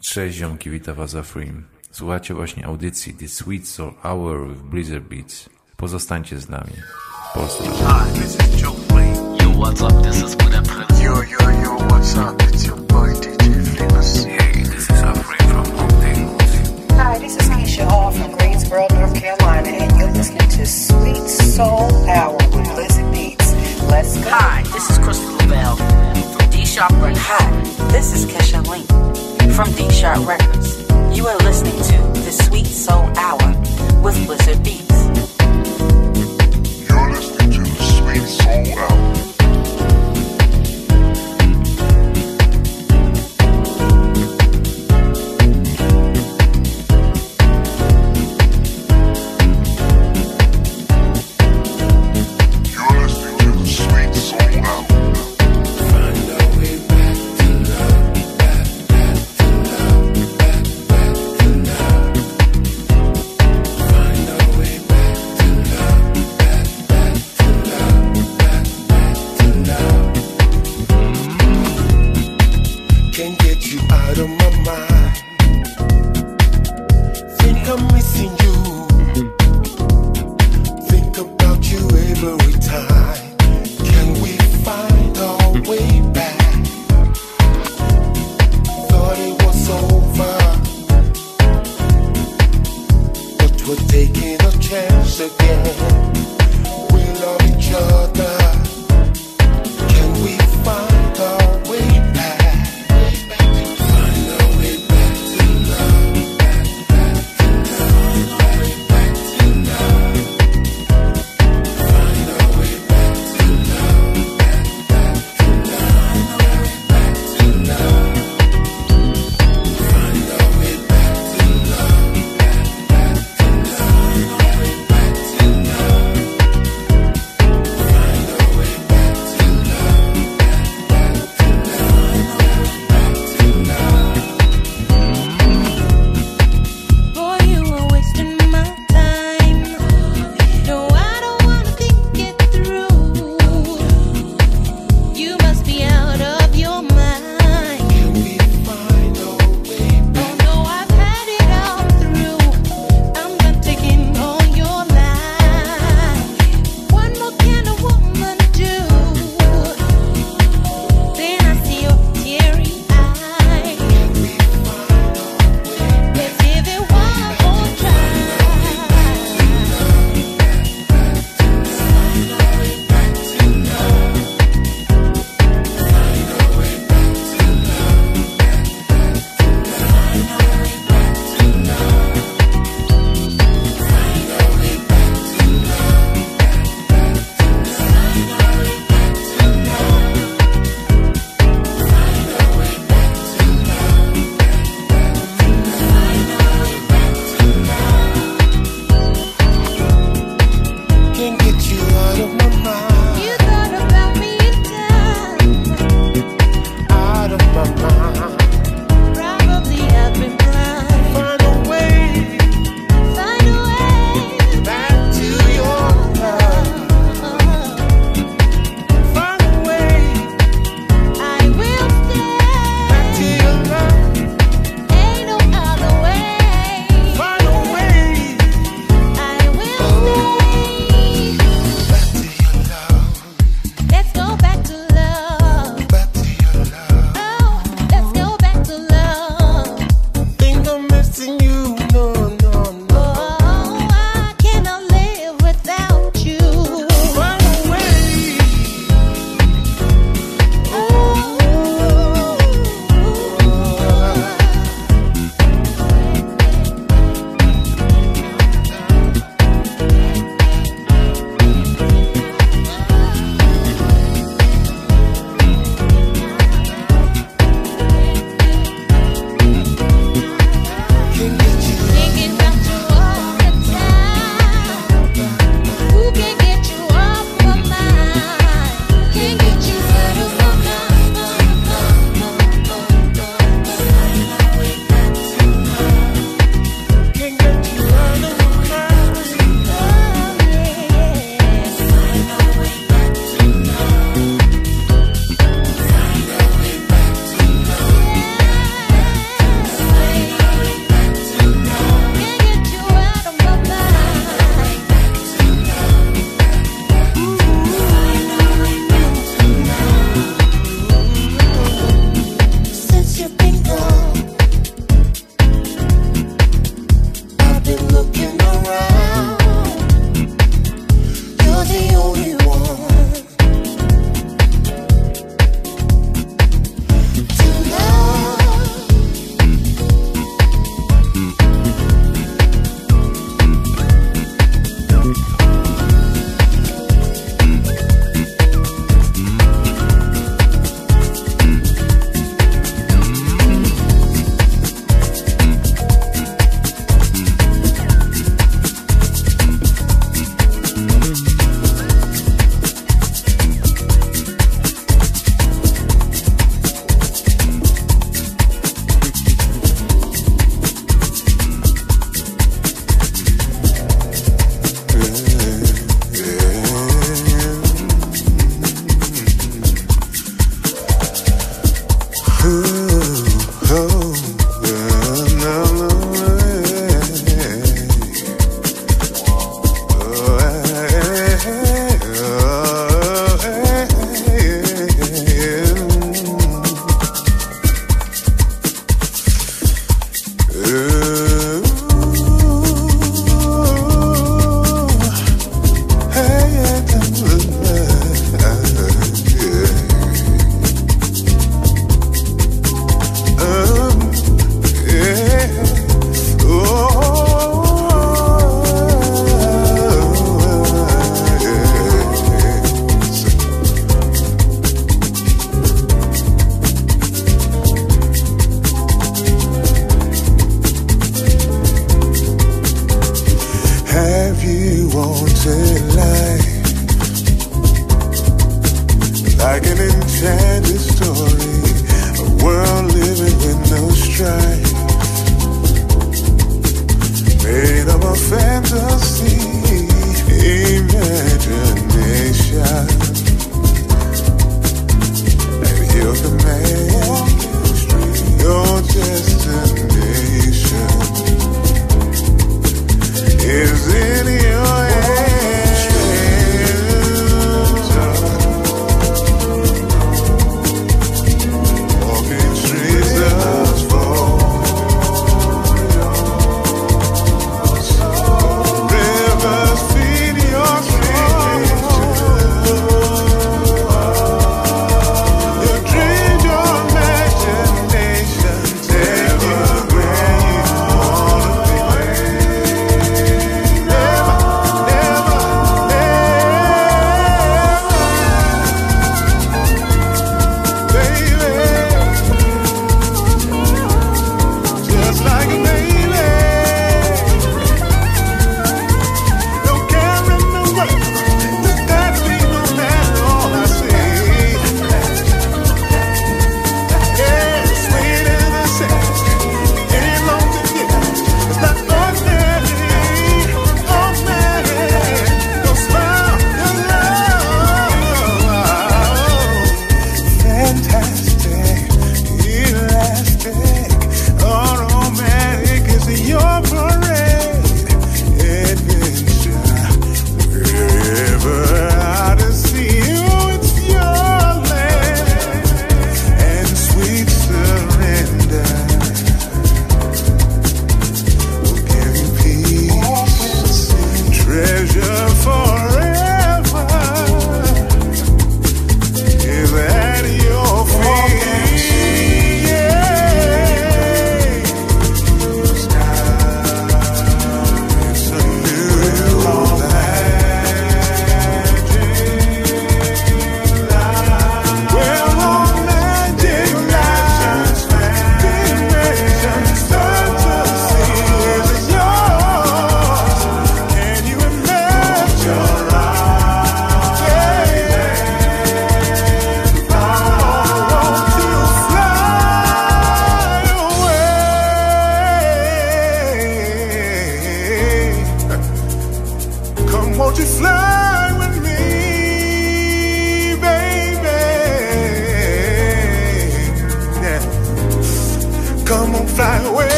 Cześć ziomki, witam was za Freem. Słuchacie właśnie audycji The Sweet Soul Hour with Blizzard Beats. Pozostańcie z nami. Pozdro. Hi, this is Joe Flay. Yo, what's up? This is Buddha Prince. Yo, yo, yo, what's up? It's your boy DJ Famous. Hey, this is Afraid from Hometown. Hi, this is Keisha Hall from Greensboro, North Carolina, and you're listening to Sweet Soul Hour with Blizzard Beats. Let's go. Hi, this is Crystal Lavelle from D Sharp Records. Hi, this is Kesha Link from D Sharp Records. You are listening to the Sweet Soul Hour with Blizzard Beats. You're listening to the Sweet Soul Hour.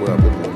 Well.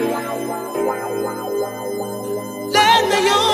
Let the universe